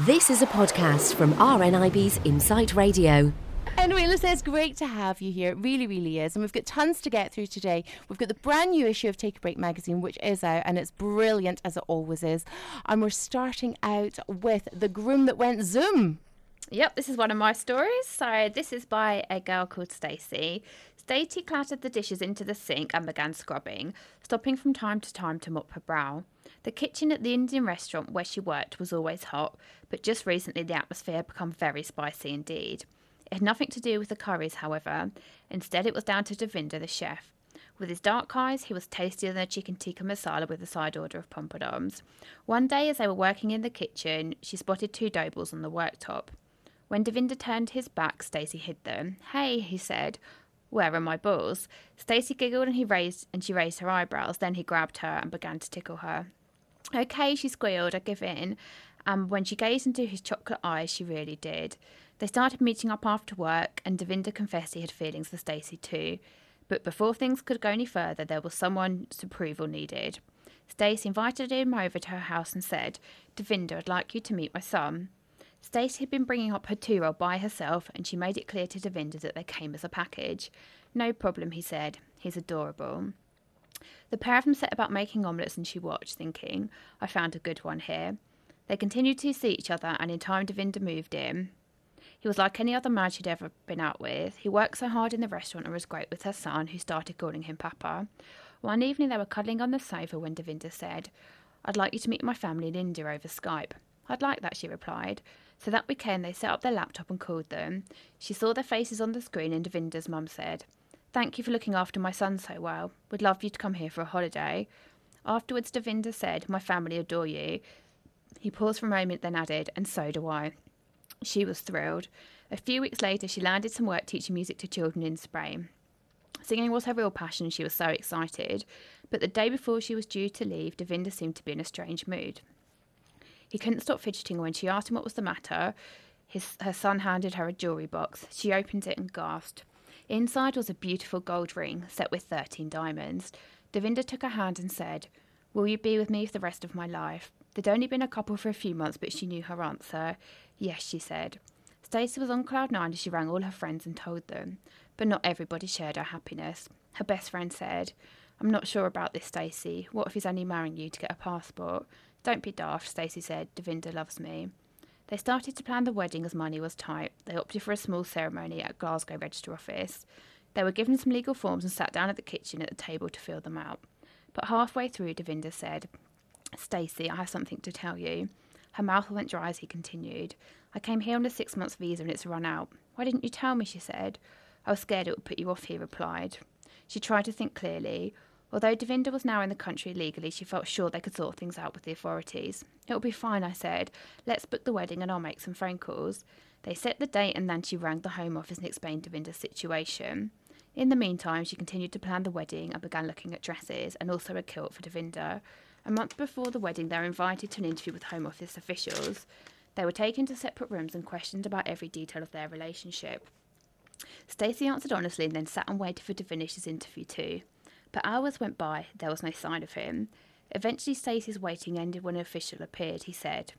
This is a podcast from RNIB's Insight Radio. Anyway, listen, it's great to have you here. It really, really is. And we've got tons to get through today. We've got the brand new issue of Take a Break magazine, which is out, and it's brilliant as it always is. And we're starting out with The Groom That Went Zoom. Yep, this is one of my stories. So this is by a girl called Stacy. Stacy clattered the dishes into the sink and began scrubbing, stopping from time to time to mop her brow. The kitchen at the Indian restaurant where she worked was always hot, but just recently the atmosphere had become very spicy indeed. It had nothing to do with the curries, however. Instead, it was down to Devinder, the chef. With his dark eyes, he was tastier than a chicken tikka masala with a side order of pompadums. One day, as they were working in the kitchen, she spotted two dough balls on the worktop. When Devinder turned his back, Stacy hid them. Hey, he said, where are my balls? Stacy giggled and he raised and she raised her eyebrows. Then he grabbed her and began to tickle her. Okay, she squealed, I give in. And when she gazed into his chocolate eyes, she really did. They started meeting up after work, and Devinder confessed he had feelings for Stacy too. But before things could go any further, there was someone's approval needed. Stacy invited him over to her house and said, Devinder, I'd like you to meet my son. Stacey had been bringing up her two year old by herself, and she made it clear to Devinder that they came as a package. No problem, he said. He's adorable. The pair of them set about making omelettes and she watched, thinking, I found a good one here. They continued to see each other, and in time Devinder moved in. He was like any other man she'd ever been out with. He worked so hard in the restaurant and was great with her son, who started calling him Papa. One evening they were cuddling on the sofa when Devinder said, I'd like you to meet my family in India over Skype. I'd like that, she replied. So that weekend they set up their laptop and called them. She saw their faces on the screen, and Devinder's mum said, Thank you for looking after my son so well. We'd love you to come here for a holiday. Afterwards, Devinder said, My family adore you. He paused for a moment, then added, And so do I. She was thrilled. A few weeks later, she landed some work teaching music to children in Spain. Singing was her real passion, she was so excited. But the day before she was due to leave, Devinder seemed to be in a strange mood. He couldn't stop fidgeting when she asked him what was the matter. His, her son handed her a jewellery box. She opened it and gasped. Inside was a beautiful gold ring set with 13 diamonds. Devinder took her hand and said, Will you be with me for the rest of my life? They'd only been a couple for a few months, but she knew her answer. Yes, she said. Stacey was on cloud nine as she rang all her friends and told them, but not everybody shared her happiness. Her best friend said, I'm not sure about this, Stacey. What if he's only marrying you to get a passport? Don't be daft, Stacey said. Devinder loves me. They started to plan the wedding as money was tight. They opted for a small ceremony at Glasgow Register Office. They were given some legal forms and sat down at the kitchen at the table to fill them out. But halfway through, Devinder said, Stacey, I have something to tell you. Her mouth went dry as he continued. I came here on a six month visa and it's run out. Why didn't you tell me? she said. I was scared it would put you off, he replied. She tried to think clearly. Although Devinder was now in the country legally, she felt sure they could sort things out with the authorities. It'll be fine, I said. Let's book the wedding and I'll make some phone calls. They set the date and then she rang the Home Office and explained Devinder's situation. In the meantime, she continued to plan the wedding and began looking at dresses and also a kilt for Devinder. A month before the wedding, they were invited to an interview with Home Office officials. They were taken to separate rooms and questioned about every detail of their relationship. Stacey answered honestly and then sat and waited for his interview too. But hours went by, there was no sign of him. Eventually, Stacey's waiting ended when an official appeared. He said,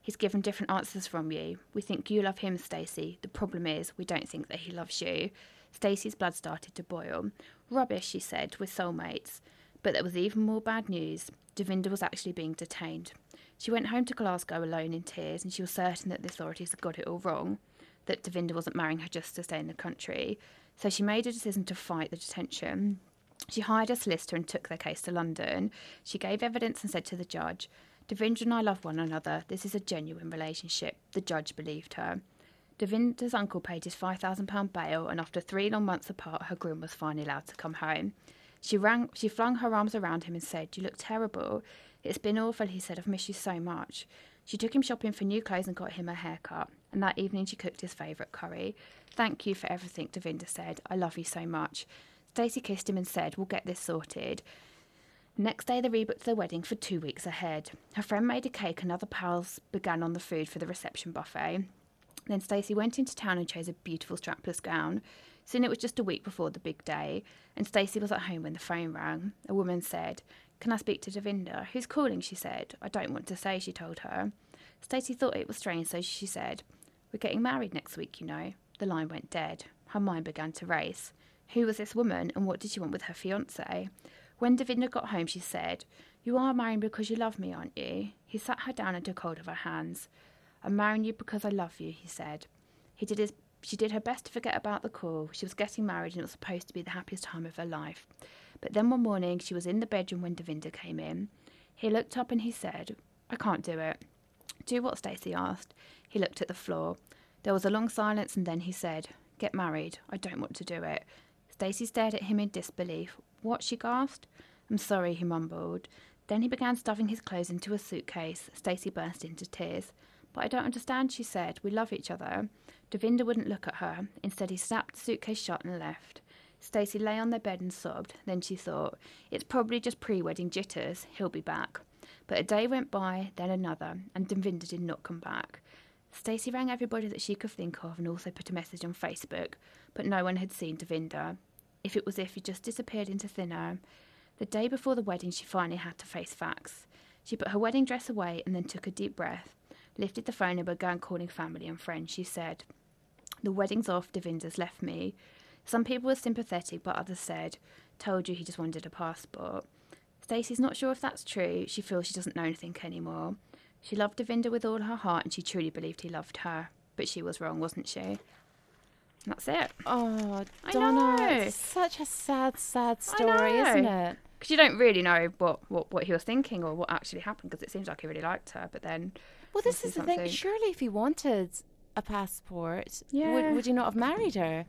He's given different answers from you. We think you love him, Stacey. The problem is, we don't think that he loves you. Stacey's blood started to boil. Rubbish, she said, with soulmates. But there was even more bad news. Devinder was actually being detained. She went home to Glasgow alone in tears, and she was certain that the authorities had got it all wrong, that Devinder wasn't marrying her just to stay in the country. So she made a decision to fight the detention. She hired a solicitor and took their case to London. She gave evidence and said to the judge, Devinder and I love one another. This is a genuine relationship. The judge believed her. Devinder's uncle paid his £5,000 bail, and after three long months apart, her groom was finally allowed to come home. She rang, she flung her arms around him and said, You look terrible. It's been awful, he said. I've missed you so much. She took him shopping for new clothes and got him a haircut. And that evening she cooked his favourite curry. Thank you for everything, Devinder said. I love you so much. Stacey kissed him and said, We'll get this sorted. Next day, they rebooked their wedding for two weeks ahead. Her friend made a cake, and other pals began on the food for the reception buffet. Then Stacey went into town and chose a beautiful strapless gown. Soon it was just a week before the big day, and Stacey was at home when the phone rang. A woman said, Can I speak to Devinder? Who's calling? she said. I don't want to say, she told her. Stacey thought it was strange, so she said, We're getting married next week, you know. The line went dead. Her mind began to race. Who was this woman and what did she want with her fiance? When Davinder got home, she said, You are marrying because you love me, aren't you? He sat her down and took hold of her hands. I'm marrying you because I love you, he said. He did his she did her best to forget about the call. She was getting married and it was supposed to be the happiest time of her life. But then one morning she was in the bedroom when Davinder came in. He looked up and he said, I can't do it. Do what? Stacy asked. He looked at the floor. There was a long silence and then he said, Get married. I don't want to do it. Stacey stared at him in disbelief. What? she gasped. I'm sorry, he mumbled. Then he began stuffing his clothes into a suitcase. Stacy burst into tears. But I don't understand, she said. We love each other. Davinder wouldn't look at her. Instead, he snapped the suitcase shut and left. Stacy lay on their bed and sobbed. Then she thought, it's probably just pre wedding jitters. He'll be back. But a day went by, then another, and Davinder did not come back. Stacey rang everybody that she could think of and also put a message on Facebook, but no one had seen Davinder. If it was if he just disappeared into thin air. The day before the wedding, she finally had to face facts. She put her wedding dress away and then took a deep breath lifted the phone and began calling family and friends. She said, The wedding's off, Davinder's left me. Some people were sympathetic, but others said, Told you he just wanted a passport. Stacey's not sure if that's true. She feels she doesn't know anything anymore. She loved Davinder with all her heart and she truly believed he loved her. But she was wrong, wasn't she? That's it. Oh, I Donna, know. it's such a sad, sad story, isn't it? Because you don't really know what, what, what he was thinking or what actually happened because it seems like he really liked her. But then Well, this is the thing. Surely, if he wanted a passport, Yeah. would, would you not have married her?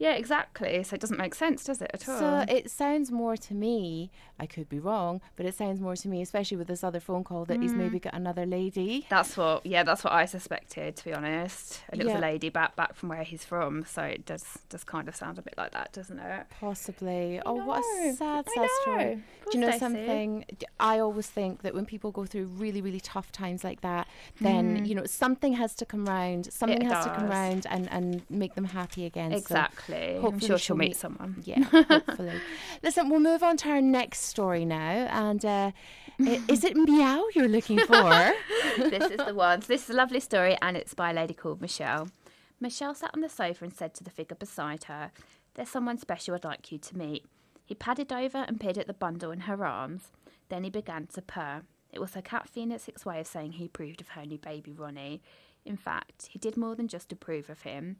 Yeah, exactly. So it doesn't make sense, does it, at all? So it sounds more to me, I could be wrong, but it sounds more to me, especially with this other phone call, that Mm. he's maybe got another lady. That's what, yeah, that's what I suspected, to be honest. And it was a lady back back from where he's from, so it does does kind of sound a bit like that, doesn't it? Possibly. oh, what a sad, I sad story. know. Do you know something? I always think that when people go through really, really tough times like that, then, you know, something has to come round, something has to come does. round and, and make them happy again. So Exactly. I'm hopefully sure she'll she'll meet meet- someone. Yeah, hopefully. Listen, we'll move on to our next story now. And uh, is it meow you're looking for? this is the one. So this is a lovely story, and it's by a lady called Michelle. Michelle sat on the sofa and said to the figure beside her, There's someone special I'd like you to meet. He padded over and peered at the bundle in her arms. Then he began to purr. It was her cat Phoenix's way of saying he approved of her new baby Ronnie. In fact, he did more than just approve of him.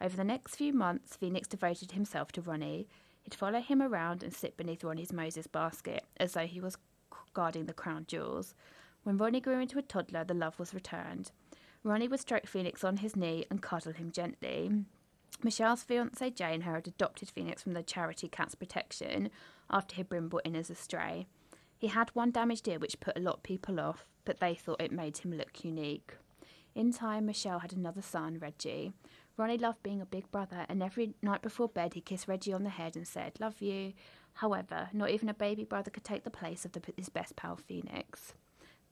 Over the next few months, Phoenix devoted himself to Ronnie. He'd follow him around and sit beneath Ronnie's Moses basket as though he was guarding the crown jewels. When Ronnie grew into a toddler, the love was returned. Ronnie would stroke Phoenix on his knee and cuddle him gently. Michelle's fiance Jay had adopted Phoenix from the charity Cats Protection after he'd been brought in as a stray. He had one damaged ear which put a lot of people off, but they thought it made him look unique. In time, Michelle had another son, Reggie. Ronnie loved being a big brother, and every night before bed, he kissed Reggie on the head and said, Love you. However, not even a baby brother could take the place of the, his best pal, Phoenix.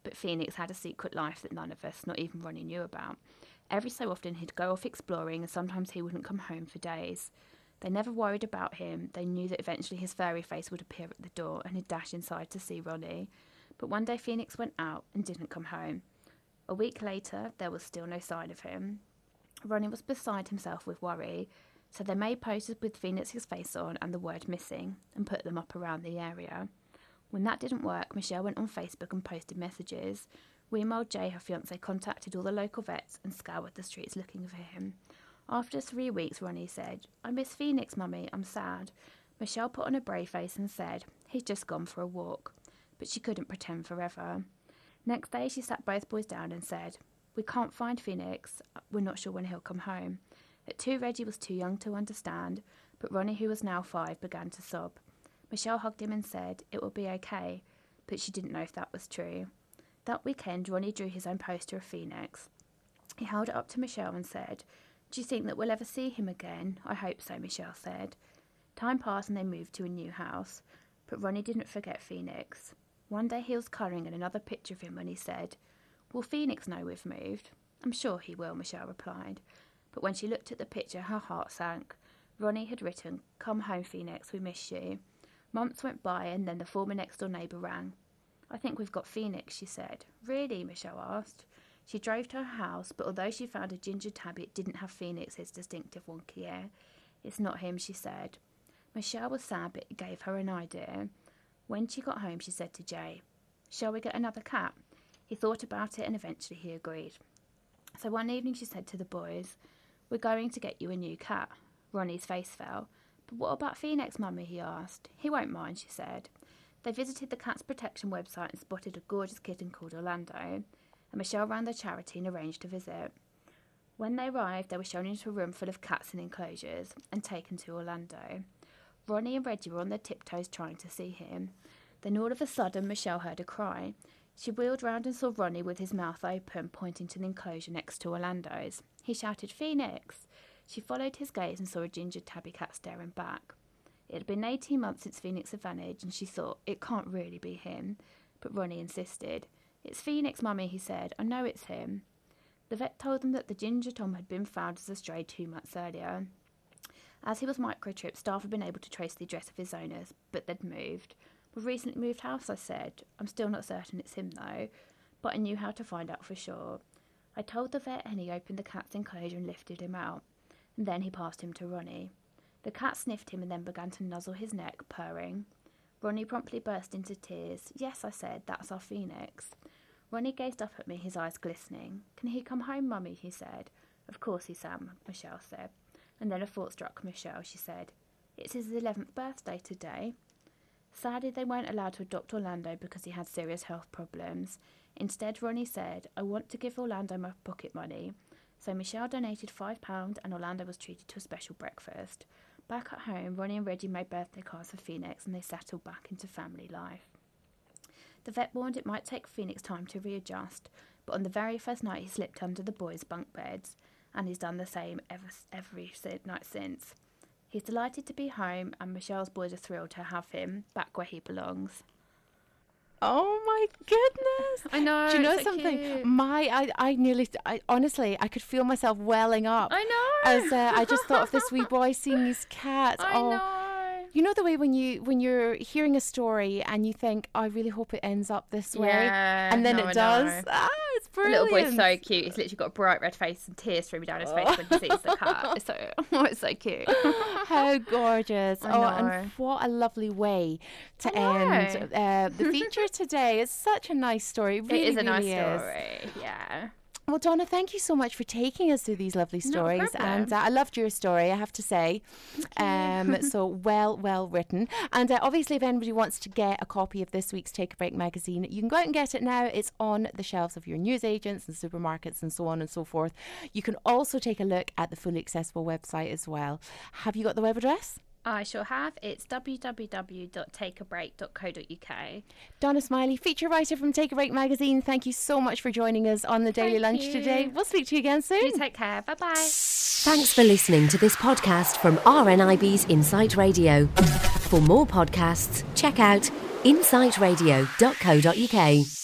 But Phoenix had a secret life that none of us, not even Ronnie, knew about. Every so often, he'd go off exploring, and sometimes he wouldn't come home for days. They never worried about him. They knew that eventually his furry face would appear at the door, and he'd dash inside to see Ronnie. But one day, Phoenix went out and didn't come home. A week later, there was still no sign of him. Ronnie was beside himself with worry, so they made posters with Phoenix's face on and the word missing and put them up around the area. When that didn't work, Michelle went on Facebook and posted messages. Weemold Jay, her fiance, contacted all the local vets and scoured the streets looking for him. After three weeks, Ronnie said, I miss Phoenix, Mummy, I'm sad. Michelle put on a brave face and said, He's just gone for a walk. But she couldn't pretend forever. Next day, she sat both boys down and said, We can't find Phoenix. We're not sure when he'll come home. At two, Reggie was too young to understand, but Ronnie, who was now five, began to sob. Michelle hugged him and said, It will be okay, but she didn't know if that was true. That weekend, Ronnie drew his own poster of Phoenix. He held it up to Michelle and said, Do you think that we'll ever see him again? I hope so, Michelle said. Time passed and they moved to a new house, but Ronnie didn't forget Phoenix. One day he was colouring in another picture of him when he said, Will Phoenix know we've moved? I'm sure he will, Michelle replied. But when she looked at the picture, her heart sank. Ronnie had written, Come home, Phoenix, we miss you. Months went by, and then the former next door neighbour rang. I think we've got Phoenix, she said. Really? Michelle asked. She drove to her house, but although she found a ginger tabby, it didn't have Phoenix's distinctive wonky ear. It's not him, she said. Michelle was sad, but it gave her an idea. When she got home, she said to Jay, Shall we get another cat? He thought about it and eventually he agreed. So one evening she said to the boys, We're going to get you a new cat. Ronnie's face fell. But what about Phoenix, Mummy? he asked. He won't mind, she said. They visited the Cats Protection website and spotted a gorgeous kitten called Orlando, and Michelle ran the charity and arranged a visit. When they arrived, they were shown into a room full of cats in enclosures and taken to Orlando. Ronnie and Reggie were on their tiptoes trying to see him. Then all of a sudden, Michelle heard a cry. She wheeled round and saw Ronnie with his mouth open, pointing to the enclosure next to Orlando's. He shouted, Phoenix! She followed his gaze and saw a ginger tabby cat staring back. It had been 18 months since Phoenix had vanished, and she thought, it can't really be him. But Ronnie insisted. It's Phoenix, Mummy, he said. I know it's him. The vet told them that the ginger Tom had been found as a stray two months earlier. As he was microchipped, staff had been able to trace the address of his owners, but they'd moved. We've recently moved house, I said. I'm still not certain it's him, though, but I knew how to find out for sure. I told the vet and he opened the cat's enclosure and lifted him out. And then he passed him to Ronnie. The cat sniffed him and then began to nuzzle his neck, purring. Ronnie promptly burst into tears. Yes, I said, that's our phoenix. Ronnie gazed up at me, his eyes glistening. Can he come home, Mummy? he said. Of course he Sam, Michelle said. And then a thought struck Michelle. She said, It's his 11th birthday today. Sadly, they weren't allowed to adopt Orlando because he had serious health problems. Instead, Ronnie said, I want to give Orlando my pocket money. So Michelle donated £5 and Orlando was treated to a special breakfast. Back at home, Ronnie and Reggie made birthday cards for Phoenix and they settled back into family life. The vet warned it might take Phoenix time to readjust, but on the very first night he slipped under the boys' bunk beds, and he's done the same ever, every night since. He's delighted to be home, and Michelle's boys are thrilled to have him back where he belongs. Oh my goodness! I know. Do you know so something? cute. My, I, I nearly, I honestly, I could feel myself welling up. I know. As uh, I just thought of this wee boy seeing his cat. I oh, know. You know the way when you when you're hearing a story and you think, I really hope it ends up this way, Yeah, and then no, it does. know. Ah, it's The brilliant. little boy's so cute. He's literally got a bright red face and tears streaming down his face when he sees the cat. It's so, oh, it's so cute. How gorgeous. Oh, and what a lovely way to end uh, the feature today. It's such a nice story. It, really, it is a nice really is. story. Yeah. Well, Donna, thank you so much for taking us through these lovely stories. and problem. uh, I loved your story, I have to say. Um, so well, well written. And uh, obviously, if anybody wants to get a copy of this week's Take a Break magazine, you can go out and get it now. It's on the shelves of your newsagents and supermarkets and so on and so forth. You can also take a look at the fully accessible website as well. Have you got the web address? I shall have. It's www.takeabreak.co.uk. Donna Smiley, feature writer from Take a Break magazine. Thank you so much for joining us on the Daily Thank Lunch you. today. We'll speak to you again soon. You take care. Bye bye. Thanks for listening to this podcast from RNIB's Insight Radio. For more podcasts, check out insightradio.co.uk.